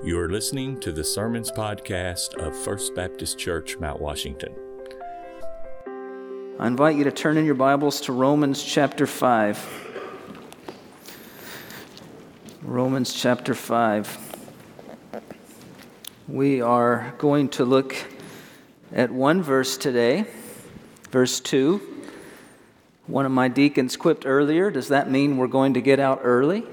You are listening to the Sermons Podcast of First Baptist Church, Mount Washington. I invite you to turn in your Bibles to Romans chapter 5. Romans chapter 5. We are going to look at one verse today, verse 2. One of my deacons quipped earlier. Does that mean we're going to get out early?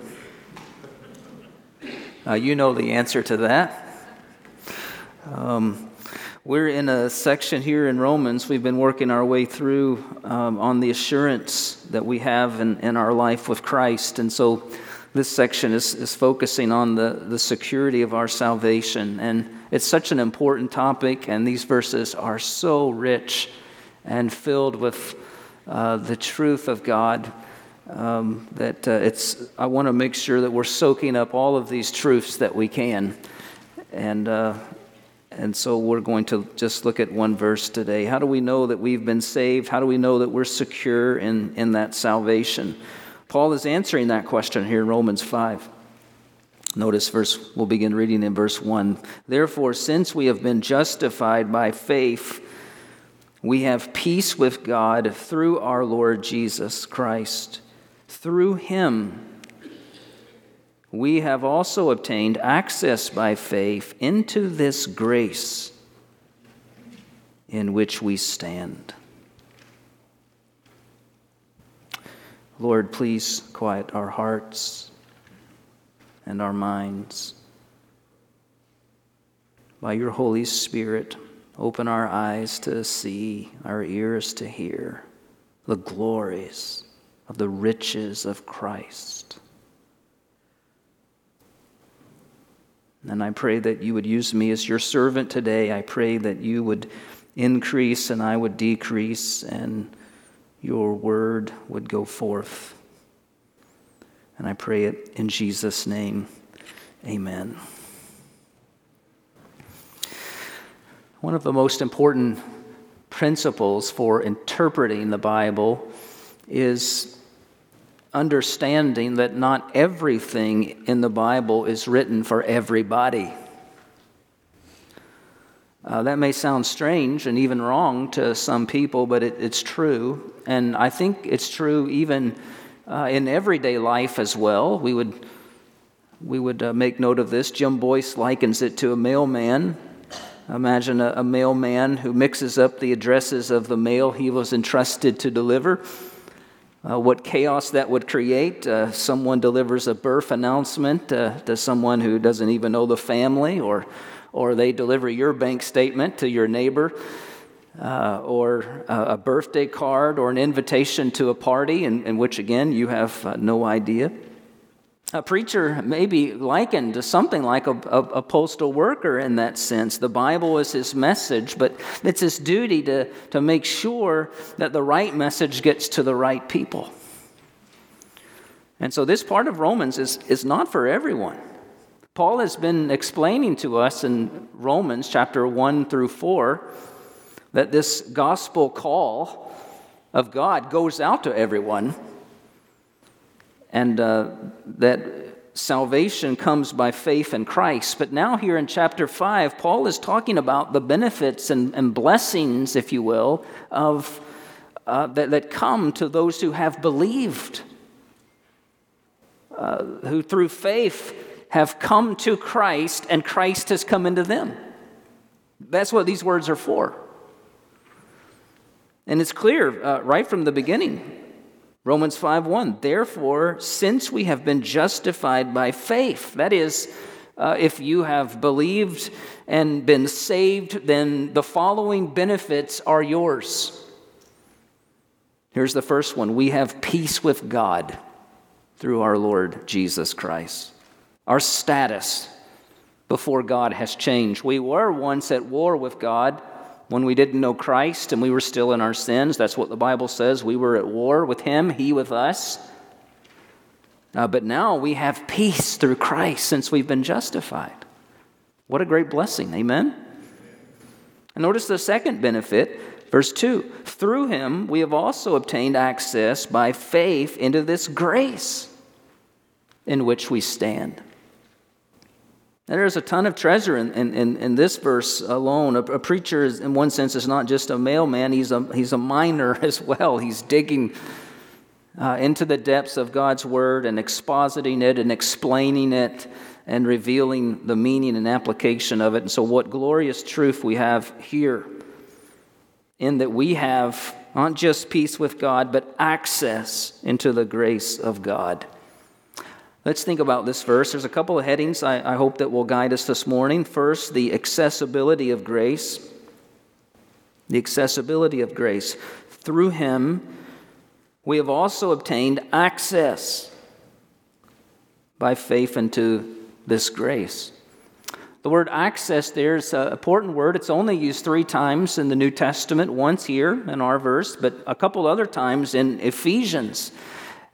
Uh, you know the answer to that. Um, we're in a section here in Romans. We've been working our way through um, on the assurance that we have in, in our life with Christ. And so this section is, is focusing on the, the security of our salvation. And it's such an important topic, and these verses are so rich and filled with uh, the truth of God. Um, that uh, it's, I want to make sure that we're soaking up all of these truths that we can. And, uh, and so we're going to just look at one verse today. How do we know that we've been saved? How do we know that we're secure in, in that salvation? Paul is answering that question here in Romans 5. Notice verse, we'll begin reading in verse 1. Therefore, since we have been justified by faith, we have peace with God through our Lord Jesus Christ. Through him, we have also obtained access by faith into this grace in which we stand. Lord, please quiet our hearts and our minds. By your Holy Spirit, Open our eyes to see, our ears to hear the glories of the riches of Christ. And I pray that you would use me as your servant today. I pray that you would increase and I would decrease, and your word would go forth. And I pray it in Jesus' name. Amen. One of the most important principles for interpreting the Bible is understanding that not everything in the Bible is written for everybody. Uh, that may sound strange and even wrong to some people, but it, it's true. And I think it's true even uh, in everyday life as well. We would, we would uh, make note of this. Jim Boice likens it to a mailman Imagine a, a mailman who mixes up the addresses of the mail he was entrusted to deliver. Uh, what chaos that would create. Uh, someone delivers a birth announcement uh, to someone who doesn't even know the family, or, or they deliver your bank statement to your neighbor, uh, or a birthday card, or an invitation to a party in, in which, again, you have uh, no idea. A preacher may be likened to something like a, a, a, postal worker in that sense. The Bible is his message, but it's his duty to, to make sure that the right message gets to the right people. And so, this part of Romans is, is not for everyone. Paul has been explaining to us in Romans chapter 1 through 4 that this gospel call of God goes out to everyone and uh, that salvation comes by faith in Christ. But now, here in chapter 5, Paul is talking about the benefits and, and blessings, if you will, of, uh, that, that come to those who have believed, uh, who through faith have come to Christ and Christ has come into them. That's what these words are for. And it's clear uh, right from the beginning Romans 5:1 Therefore since we have been justified by faith that is uh, if you have believed and been saved then the following benefits are yours. Here's the first one. We have peace with God through our Lord Jesus Christ. Our status before God has changed. We were once at war with God when we didn't know Christ and we were still in our sins. That's what the Bible says. We were at war with Him, He with us. Uh, but now we have peace through Christ since we've been justified. What a great blessing. Amen? And notice the second benefit, verse 2 Through Him we have also obtained access by faith into this grace in which we stand. And there's a ton of treasure in, in, in this verse alone. A, a, preacher, is, in one sense, is not just a mailman, he's a, he's a miner as well. He's digging uh, into the depths of God's word and expositing it and explaining it and revealing the meaning and application of it. And so, what glorious truth we have here in that we have not just peace with God, but access into the grace of God. Let's think about this verse. There's a couple of headings I, I, hope that will guide us this morning. First, the accessibility of grace. The accessibility of grace. Through him, we have also obtained access by faith into this grace. The word access there is an important word. It's only used three times in the New Testament, once here in our verse, but a couple other times in Ephesians.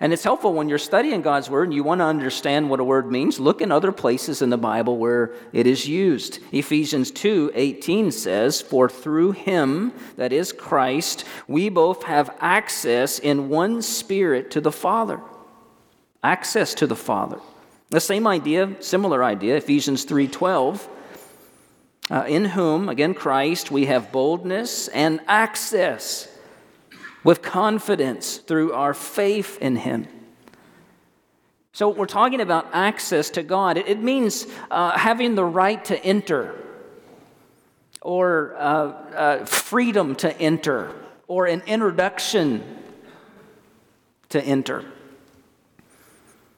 And it's helpful when you're studying God's word and you want to understand what a word means, look in other places in the Bible where it is used. Ephesians 2:18 says, "For through him, that is Christ, we both have access in one spirit to the Father." Access to the Father. The same idea, similar idea, Ephesians 3:12, uh, in whom, again Christ, we have boldness and access with confidence through our faith in him. So we're talking about access to God. It, means uh, having the right to enter, or uh, uh, freedom to enter, or an introduction to enter.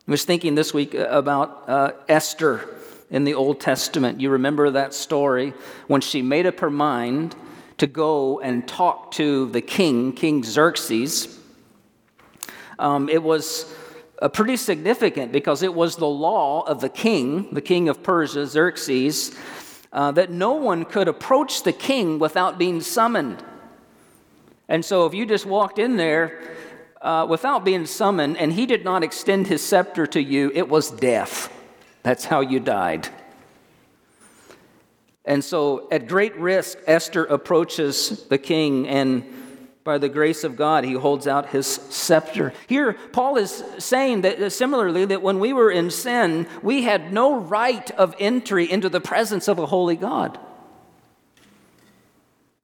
I was thinking this week about uh, Esther in the Old Testament. You remember that story when she made up her mind to go and talk to the king, King Xerxes. Um, it was uh, pretty significant because it was the law of the king, the king of Persia, Xerxes, uh, that no one could approach the king without being summoned. And so if you just walked in there, uh, without being summoned, and he did not extend his scepter to you, it was death. That's how you died. And so, at great risk, Esther approaches the king, and by the grace of God, he holds out his scepter. Here, Paul is saying that uh, similarly, that when we were in sin, we had no right of entry into the presence of a holy God.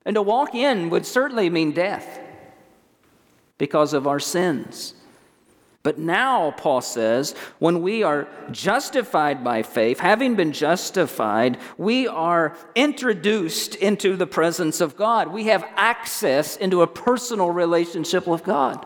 And to walk in would certainly mean death because of our sins. But now, Paul says, when we are justified by faith, having been justified, we are introduced into the presence of God. We have access into a personal relationship with God.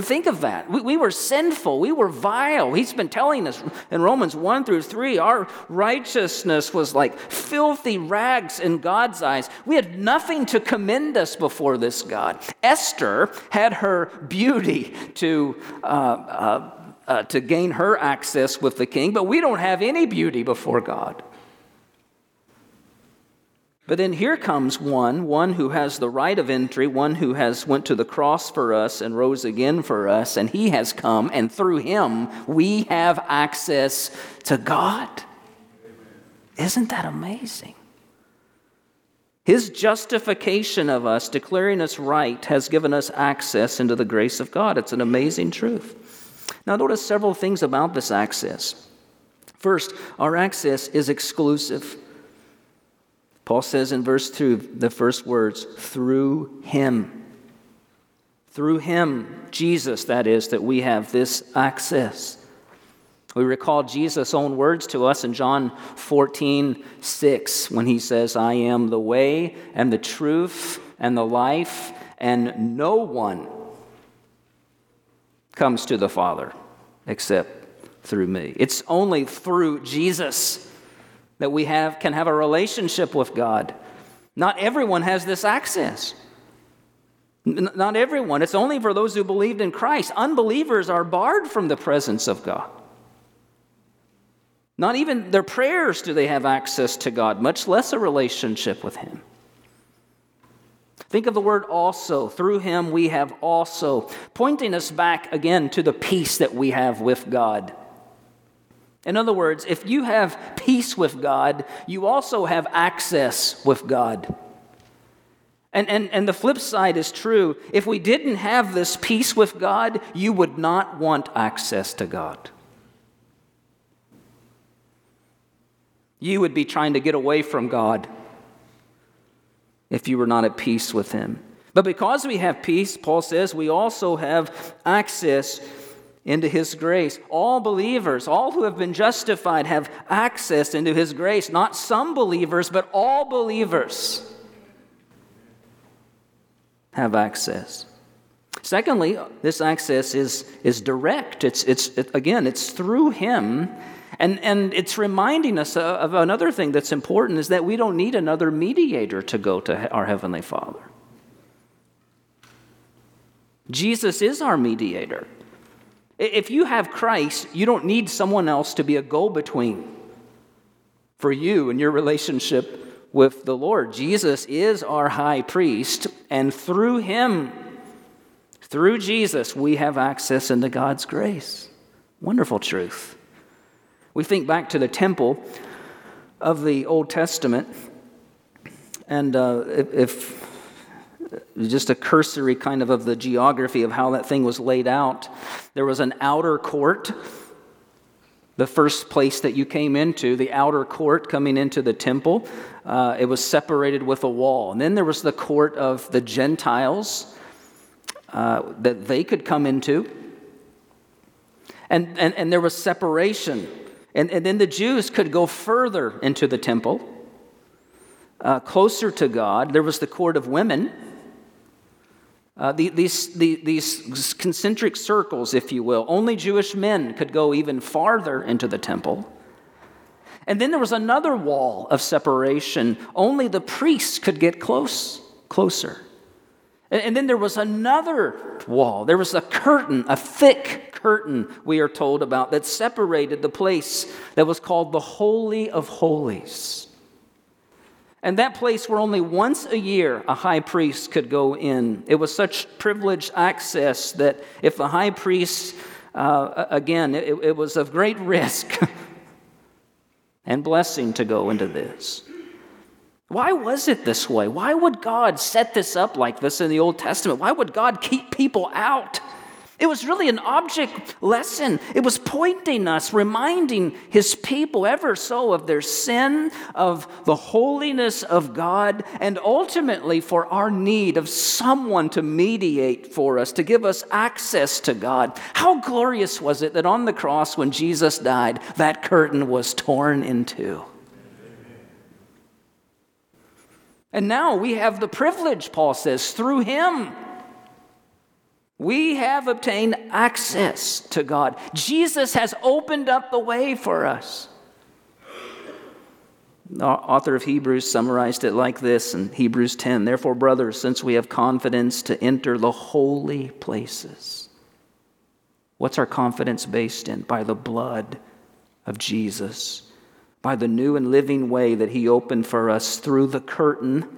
Think of that. We, we, were sinful. We were vile. He's been telling us in Romans 1 through 3 our righteousness was like filthy rags in God's eyes. We had nothing to commend us before this God. Esther had her beauty to, uh, uh, uh, to gain her access with the king, but we don't have any beauty before God. But then here comes one, one who has the right of entry, one who has went to the cross for us and rose again for us, and he has come, and through him we have access to God. Isn't that amazing? His justification of us, declaring us right, has given us access into the grace of God. It's an amazing truth. Now, notice several things about this access. First, our access is exclusive. Paul says in verse 2, the first words, through him. Through him, Jesus, that is, that we have this access. We recall Jesus' own words to us in John 14, 6, when he says, I am the way and the truth and the life, and no one comes to the Father except through me. It's only through Jesus that we have, can have a relationship with God. Not everyone has this access. Not everyone. It's only for those who believed in Christ. Unbelievers are barred from the presence of God. Not even their prayers do they have access to God, much less a relationship with Him. Think of the word also. Through Him we have also, pointing us back again to the peace that we have with God. In other words, if you have peace with God, you also have access with God. And, and, and the flip side is true. If we didn't have this peace with God, you would not want access to God. You would be trying to get away from God if you were not at peace with Him. But because we have peace, Paul says, we also have access into His grace. All believers, all who have been justified, have access into His grace. Not some believers, but all believers have access. Secondly, this access is, is direct. It's, it's, it, again, it's through Him. And, and it's reminding us of another thing that's important is that we don't need another mediator to go to our Heavenly Father. Jesus is our mediator. If you have Christ, you don't need someone else to be a go between for you and your relationship with the Lord. Jesus is our high priest, and through him, through Jesus, we have access into God's grace. Wonderful truth. We think back to the temple of the Old Testament, and uh, if, if just a cursory kind of of the geography of how that thing was laid out. There was an outer court, the first place that you came into, the outer court coming into the temple. Uh, it was separated with a wall. And then there was the court of the Gentiles uh, that they could come into. And, and, and there was separation. And, and then the Jews could go further into the temple, uh, closer to God. There was the court of women uh, the, these, the, these concentric circles, if you will, only Jewish men could go even farther into the temple. And then there was another wall of separation. Only the priests could get close, closer. And, and then there was another wall. There was a curtain, a thick curtain, we are told about, that separated the place that was called the Holy of Holies. And that place where only once a year a high priest could go in. It was such privileged access that if the high priest, uh, again, it, it was of great risk and blessing to go into this. Why was it this way? Why would God set this up like this in the Old Testament? Why would God keep people out? It was really an object lesson. It was pointing us, reminding his people ever so of their sin, of the holiness of God, and ultimately for our need of someone to mediate for us, to give us access to God. How glorious was it that on the cross, when Jesus died, that curtain was torn in two? And now we have the privilege, Paul says, through him we have obtained access to God. Jesus has opened up the way for us. The author of Hebrews summarized it like this in Hebrews 10 Therefore, brothers, since we have confidence to enter the holy places, what's our confidence based in? By the blood of Jesus, by the new and living way that He opened for us through the curtain,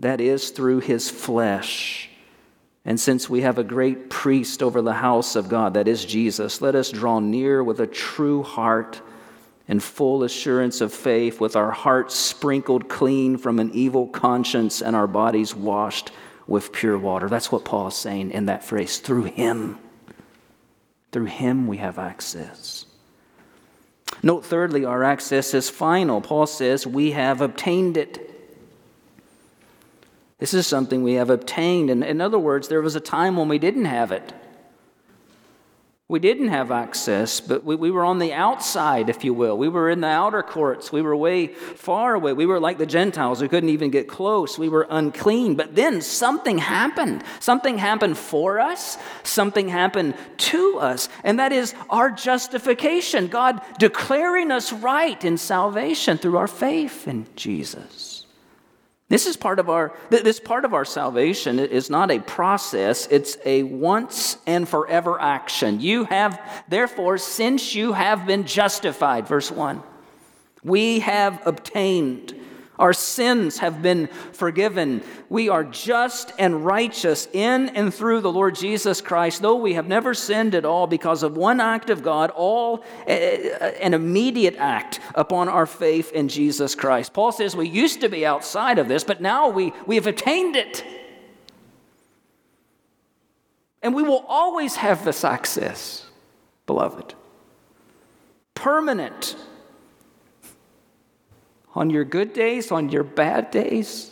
that is, through His flesh. And since we have a great priest over the house of God, that is Jesus, let us draw near with a true heart and full assurance of faith, with our hearts sprinkled clean from an evil conscience and our bodies washed with pure water. That's what Paul is saying in that phrase through him. Through him we have access. Note thirdly, our access is final. Paul says we have obtained it. This is something we have obtained. And in other words, there was a time when we didn't have it. We didn't have access, but we, we were on the outside, if you will. We were in the outer courts. We were way far away. We were like the Gentiles. We couldn't even get close. We were unclean. But then something happened. Something happened for us, something happened to us, and that is our justification. God declaring us right in salvation through our faith in Jesus. This is part of our this part of our salvation is not a process, it's a once and forever action. You have therefore since you have been justified verse 1 we have obtained our sins have been forgiven. We are just and righteous in and through the Lord Jesus Christ, though we have never sinned at all because of one act of God, all eh, eh, an immediate act upon our faith in Jesus Christ. Paul says we used to be outside of this, but now we, we have attained it. And we will always have this access, beloved. Permanent on your good days, on your bad days.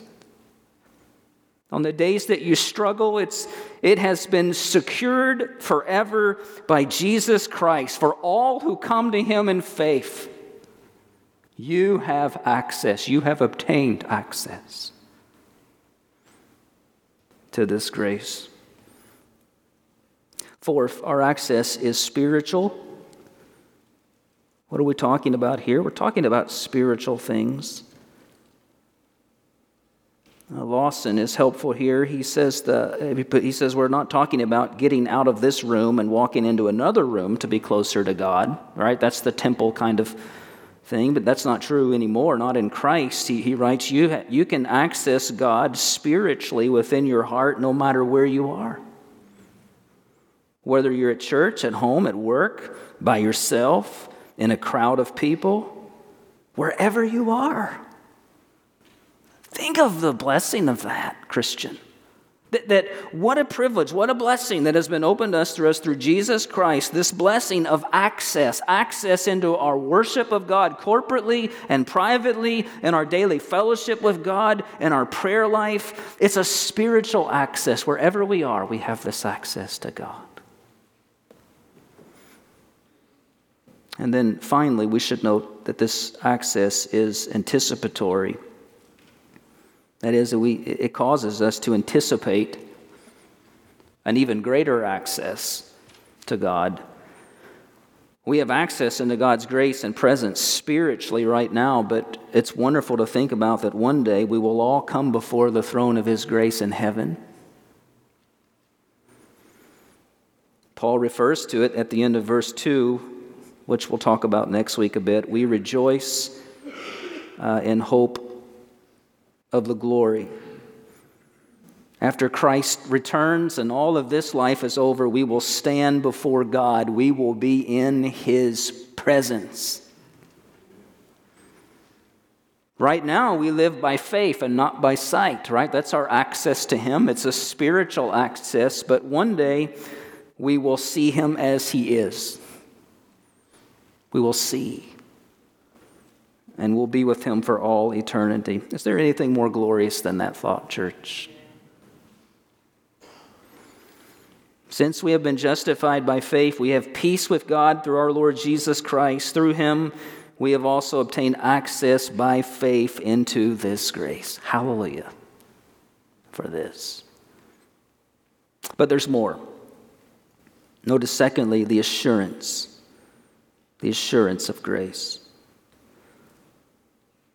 On the days that you struggle, it's, it has been secured forever by Jesus Christ. For all who come to him in faith, you have access, you have obtained access to this grace. Fourth, our access is spiritual. What are we talking about here? We're talking about spiritual things. Uh, Lawson is helpful here. He says, the, he says we're not talking about getting out of this room and walking into another room to be closer to God, right? That's the temple kind of thing, but that's not true anymore, not in Christ. He, he writes, you, you can access God spiritually within your heart no matter where you are. Whether you're at church, at home, at work, by yourself, in a crowd of people, wherever you are. Think of the blessing of that, Christian. That, that, what a privilege, what a blessing that has been opened to us through us through Jesus Christ. This blessing of access, access into our worship of God corporately and privately, in our daily fellowship with God, in our prayer life. It's a spiritual access. Wherever we are, we have this access to God. And then finally, we should note that this access is anticipatory. That is, we, it causes us to anticipate an even greater access to God. We have access into God's grace and presence spiritually right now, but it's wonderful to think about that one day we will all come before the throne of His grace in heaven. Paul refers to it at the end of verse 2, which we'll talk about next week a bit. We rejoice uh, in hope of the glory. After Christ returns and all of this life is over, we will stand before God. We will be in His presence. Right now, we live by faith and not by sight, right? That's our access to Him. It's a spiritual access, but one day we will see Him as He is. We will see and we'll be with him for all eternity. Is there anything more glorious than that thought, church? Since we have been justified by faith, we have peace with God through our Lord Jesus Christ. Through him, we have also obtained access by faith into this grace. Hallelujah for this. But there's more. Notice, secondly, the assurance, the assurance of grace.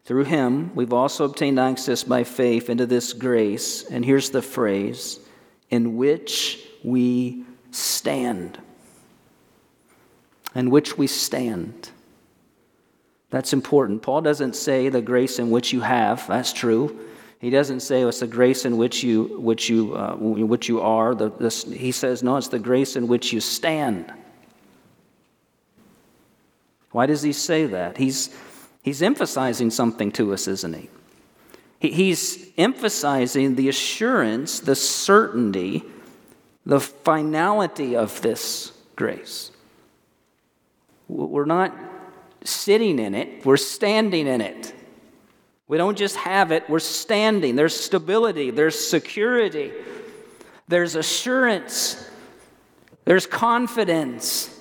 Through him, we've also obtained access by faith into this grace. And here's the phrase in which we stand. In which we stand. That's important. Paul doesn't say the grace in which you have. That's true. He doesn't say it's the grace in which you, which you, uh, which you are. The, this, he says, no, it's the grace in which you stand. Why does he say that? He's, He's emphasizing something to us, isn't he? He's emphasizing the assurance, the certainty, the finality of this grace. We're not sitting in it, we're standing in it. We don't just have it, we're standing. There's stability, there's security, there's assurance, there's confidence.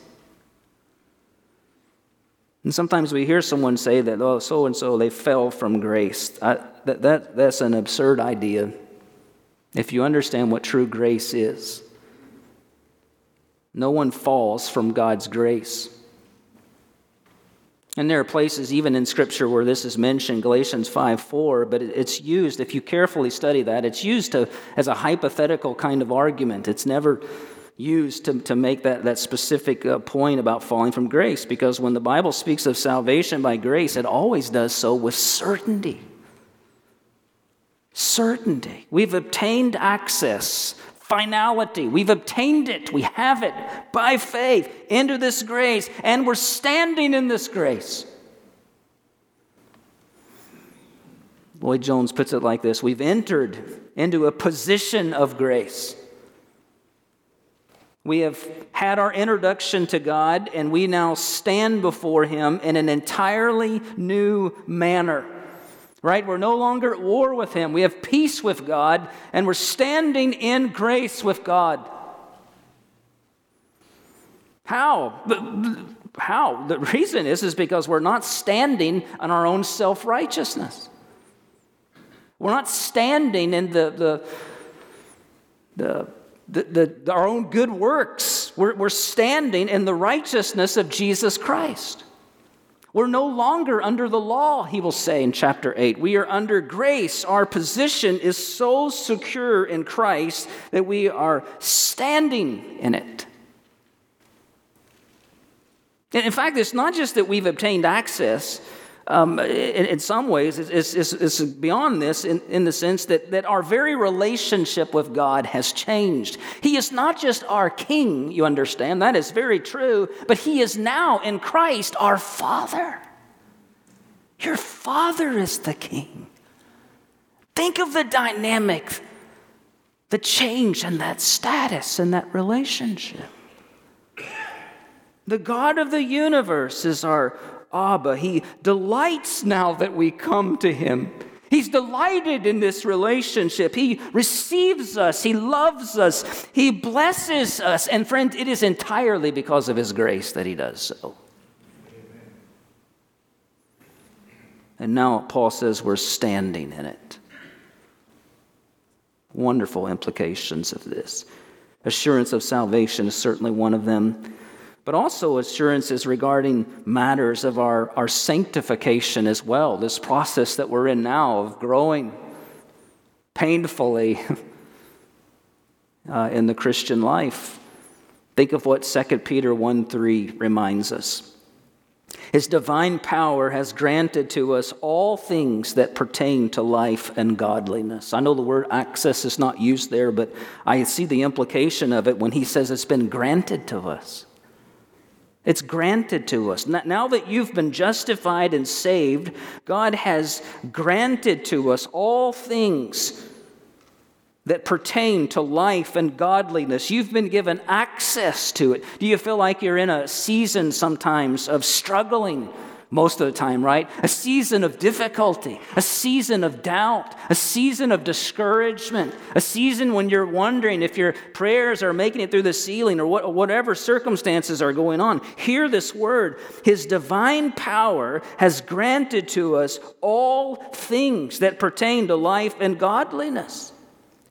And sometimes we hear someone say that, oh, so and so, they fell from grace. I, that, that, that's an absurd idea if you understand what true grace is. No one falls from God's grace. And there are places, even in Scripture, where this is mentioned, Galatians 5 4, but it's used, if you carefully study that, it's used to, as a hypothetical kind of argument. It's never used to, to make that, that specific uh, point about falling from grace because when the Bible speaks of salvation by grace, it always does so with certainty. Certainty. We've obtained access, finality. We've obtained it. We have it by faith into this grace, and we're standing in this grace. Lloyd Jones puts it like this We've entered into a position of grace. We have had our introduction to God, and we now stand before Him in an entirely new manner. right? We're no longer at war with Him. We have peace with God, and we're standing in grace with God. How? How? The reason is, is because we're not standing on our own self righteousness. We're not standing in the, the, the, the, the, our own good works. We're, we're standing in the righteousness of Jesus Christ. We're no longer under the law, he will say in chapter 8. We are under grace. Our position is so secure in Christ that we are standing in it. In fact, it's not just that we've obtained access. Um, in, in, some ways, it's, it's, it's, beyond this in, in the sense that, that our very relationship with God has changed. He is not just our King, you understand, that is very true, but He is now in Christ our Father. Your Father is the King. Think of the dynamic, the change in that status and that relationship. The God of the universe is our Abba. He delights now that we come to Him. He's delighted in this relationship. He receives us. He loves us. He blesses us. And, friend, it is entirely because of His grace that He does so. And now Paul says we're standing in it. Wonderful implications of this. Assurance of salvation is certainly one of them but also assurances regarding matters of our, our sanctification as well. This process that we're in now of growing painfully uh, in the Christian life. Think of what 2 Peter 1 3 reminds us. His divine power has granted to us all things that pertain to life and godliness. I know the word access is not used there, but I see the implication of it when he says it's been granted to us. It's granted to us. Now that you've been justified and saved, God has granted to us all things that pertain to life and godliness. You've been given access to it. Do you feel like you're in a season sometimes of struggling? Most of the time, right? A season of difficulty, a season of doubt, a season of discouragement, a season when you're wondering if your prayers are making it through the ceiling or what, whatever circumstances are going on. Hear this word His divine power has granted to us all things that pertain to life and godliness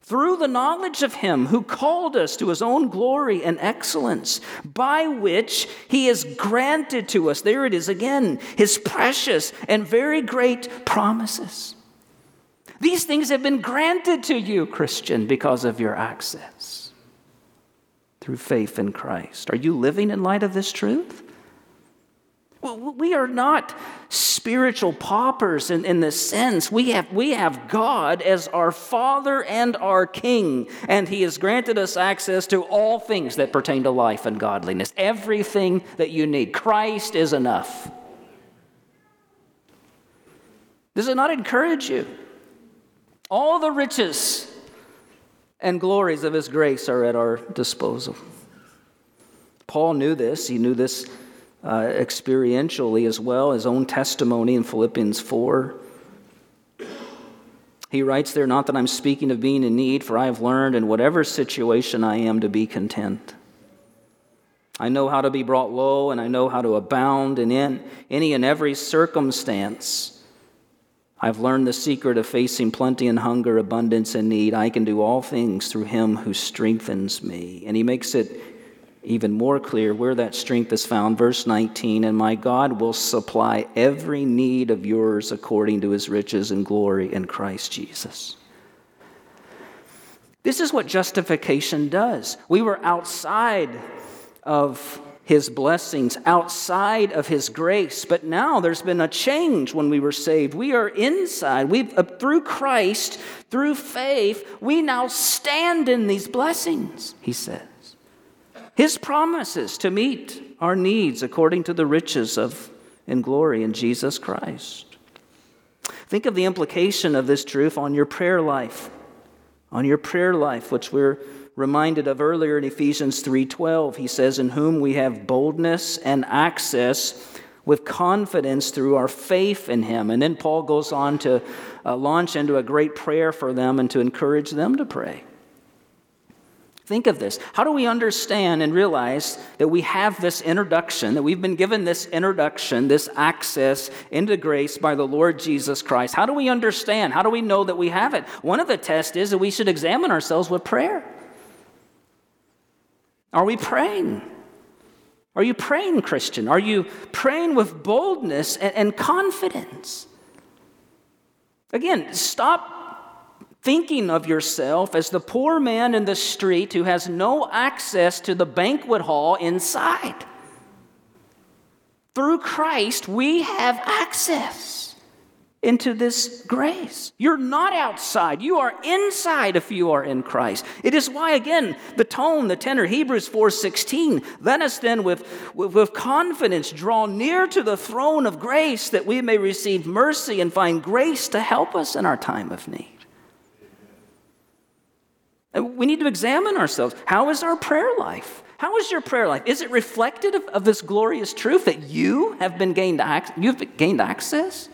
through the knowledge of Him who called us to His own glory and excellence, by which He has granted to us, there it is again, His precious and very great promises. These things have been granted to you, Christian, because of your access through faith in Christ. Are you living in light of this truth? We are not spiritual paupers in, in sense. We have, we have God as our Father and our King, and He has granted us access to all things that pertain to life and godliness. Everything that you need. Christ is enough. Does it not encourage you? All the riches and glories of His grace are at our disposal. Paul knew this. He knew this uh, experientially as well, his own testimony in Philippians 4. He writes there, Not that I'm speaking of being in need, for I have learned in whatever situation I am to be content. I know how to be brought low, and I know how to abound, and in any and every circumstance. I've learned the secret of facing plenty and hunger, abundance and need. I can do all things through him who strengthens me. And he makes it even more clear where that strength is found. Verse 19, and my God will supply every need of yours according to his riches and glory in Christ Jesus. This is what justification does. We were outside of his blessings, outside of his grace, but now there's been a change when we were saved. We are inside. We uh, through Christ, through faith, we now stand in these blessings, he said. His promises to meet our needs according to the riches of and glory in Jesus Christ. Think of the implication of this truth on your prayer life. On your prayer life, which we're reminded of earlier in Ephesians 3:12. He says, "In whom we have boldness and access with confidence through our faith in Him. And then Paul goes on to uh, launch into a great prayer for them and to encourage them to pray. Think of this. How do we understand and realize that we have this introduction, that we've been given this introduction, this access into grace by the Lord Jesus Christ? How do we understand? How do we know that we have it? One of the tests is that we should examine ourselves with prayer. Are we praying? Are you praying, Christian? Are you praying with boldness and, and confidence? Again, stop thinking of yourself as the poor man in the street who has no access to the banquet hall inside. Through Christ, we have access into this grace. You're not outside, you are inside if you are in Christ. It is why again the tone, the tenor Hebrews 4:16, let us then with, with, with confidence draw near to the throne of grace that we may receive mercy and find grace to help us in our time of need. Uh, we need to examine ourselves. How is our prayer life? How is your prayer life? Is it reflective of, of this glorious truth that you have been gained you've gained access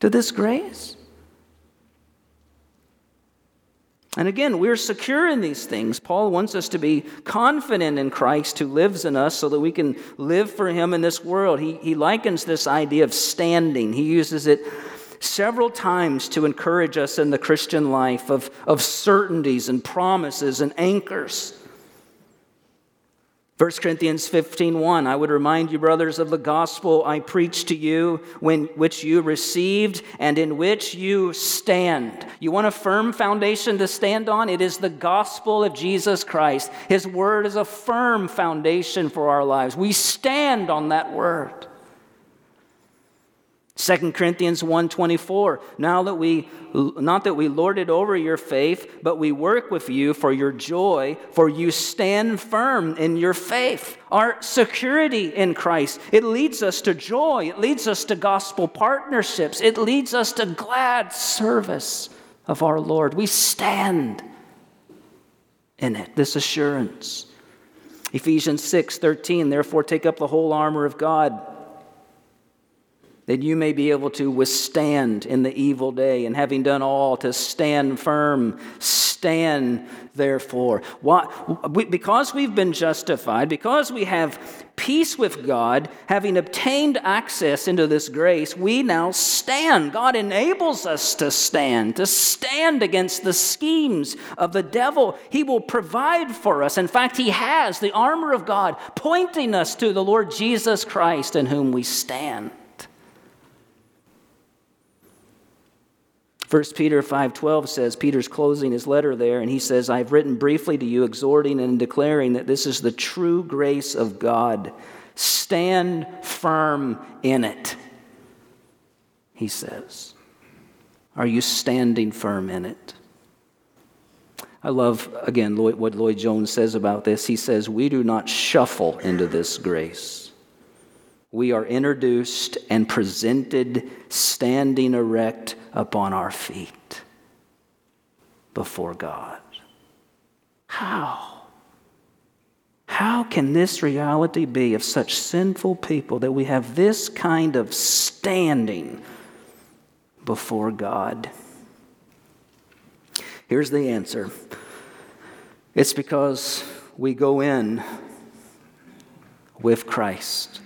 to this grace? And again, we're secure in these things. Paul wants us to be confident in Christ who lives in us so that we can live for him in this world. He, he likens this idea of standing, he uses it several times to encourage us in the Christian life of, of certainties and promises and anchors. 1 Corinthians 15:1 I would remind you brothers of the gospel I preached to you when which you received and in which you stand. You want a firm foundation to stand on? It is the gospel of Jesus Christ. His word is a firm foundation for our lives. We stand on that word. 2 Corinthians 1:24 Now that we not that we lord it over your faith but we work with you for your joy for you stand firm in your faith. Our security in Christ it leads us to joy it leads us to gospel partnerships it leads us to glad service of our Lord. We stand in it this assurance. Ephesians 6:13 Therefore take up the whole armor of God that you may be able to withstand in the evil day, and having done all, to stand firm. Stand, therefore. Why? Because we've been justified, because we have peace with God, having obtained access into this grace, we now stand. God enables us to stand, to stand against the schemes of the devil. He will provide for us. In fact, He has the armor of God pointing us to the Lord Jesus Christ in whom we stand. 1 Peter 5:12 says Peter's closing his letter there and he says I've written briefly to you exhorting and declaring that this is the true grace of God. Stand firm in it. He says. Are you standing firm in it? I love, again, what Lloyd Jones says about this. He says, We do not shuffle into this grace. We are introduced and presented standing erect upon our feet before God. How? How can this reality be of such sinful people that we have this kind of standing before God? Here's the answer it's because we go in with Christ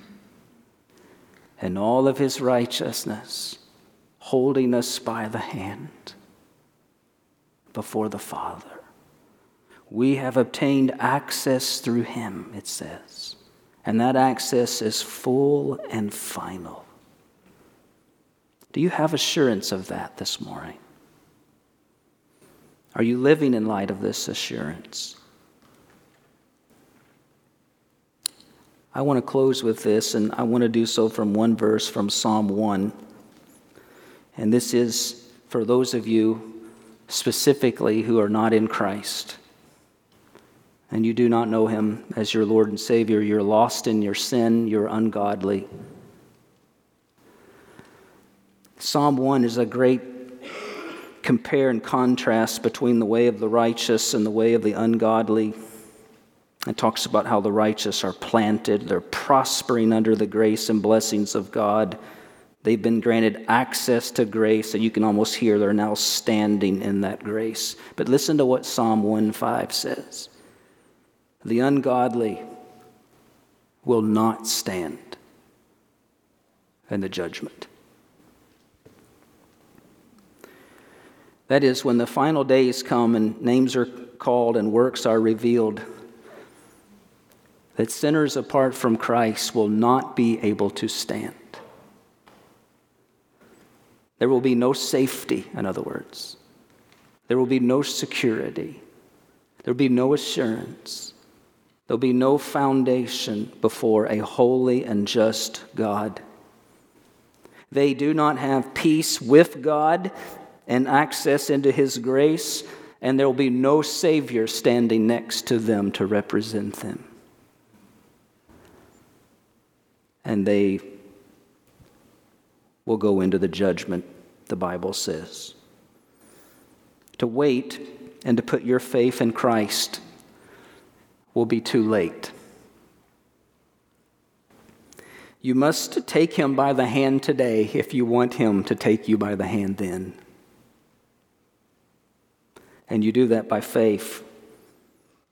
and all of his righteousness holding us by the hand before the Father. We have obtained access through him, it says. And that access is full and final. Do you have assurance of that this morning? Are you living in light of this assurance? I want to close with this, and I want to do so from one verse from Psalm 1. And this is for those of you specifically who are not in Christ and you do not know him as your Lord and Savior. You're lost in your sin, you're ungodly. Psalm 1 is a great compare and contrast between the way of the righteous and the way of the ungodly. It talks about how the righteous are planted, they're prospering under the grace and blessings of God. They've been granted access to grace, and you can almost hear they're now standing in that grace. But listen to what Psalm 1:5 says. The ungodly will not stand in the judgment. That is, when the final days come and names are called and works are revealed, that sinners apart from Christ will not be able to stand. There will be no safety, in other words. There will be no security. There will be no assurance. There'll be no foundation before a holy and just God. They do not have peace with God and access into His grace, and there will be no Savior standing next to them to represent them. And they will go into the judgment, the Bible says. To wait and to put your faith in Christ will be too late. You must take him by the hand today if you want him to take you by the hand then. And you do that by faith.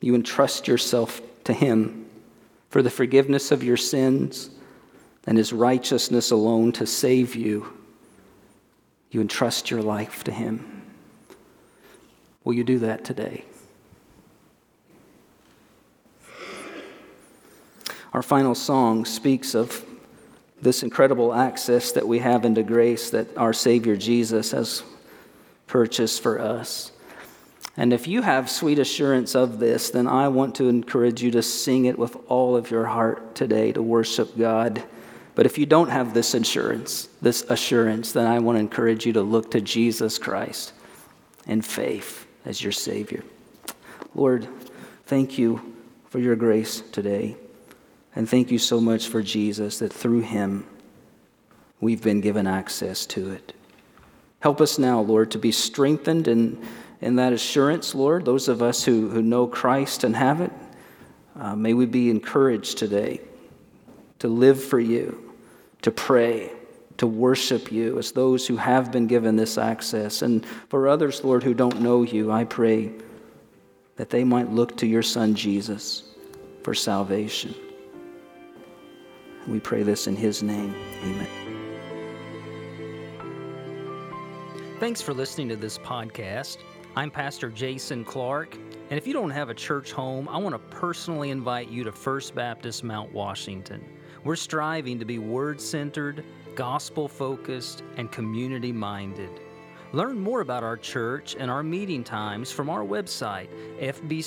You entrust yourself to him for the forgiveness of your sins and his righteousness alone to save you. You entrust your life to him. Will you do that today? Our final song speaks of this incredible access that we have into grace that our Savior Jesus has purchased for us. And if you have sweet assurance of this, then I want to encourage you to sing it with all of your heart today to worship God. But if you don't have this assurance, this assurance, then I want to encourage you to look to Jesus Christ in faith as your Savior. Lord, thank you for your grace today. And thank you so much for Jesus, that through him we've been given access to it. Help us now, Lord, to be strengthened in, in that assurance, Lord. Those of us who, who know Christ and have it, uh, may we be encouraged today to live for you, to pray, to worship you as those who have been given this access. And for others, Lord, who don't know you, I pray that they might look to your Son, Jesus, for salvation. We pray this in His name. Amen. Thanks for listening to this podcast. I'm Pastor Jason Clark, and if you don't have a church home, I want to personally invite you to First Baptist Mount Washington. We're striving to be word centered, gospel focused, and community minded. Learn more about our church and our meeting times from our website, fbcmw.org.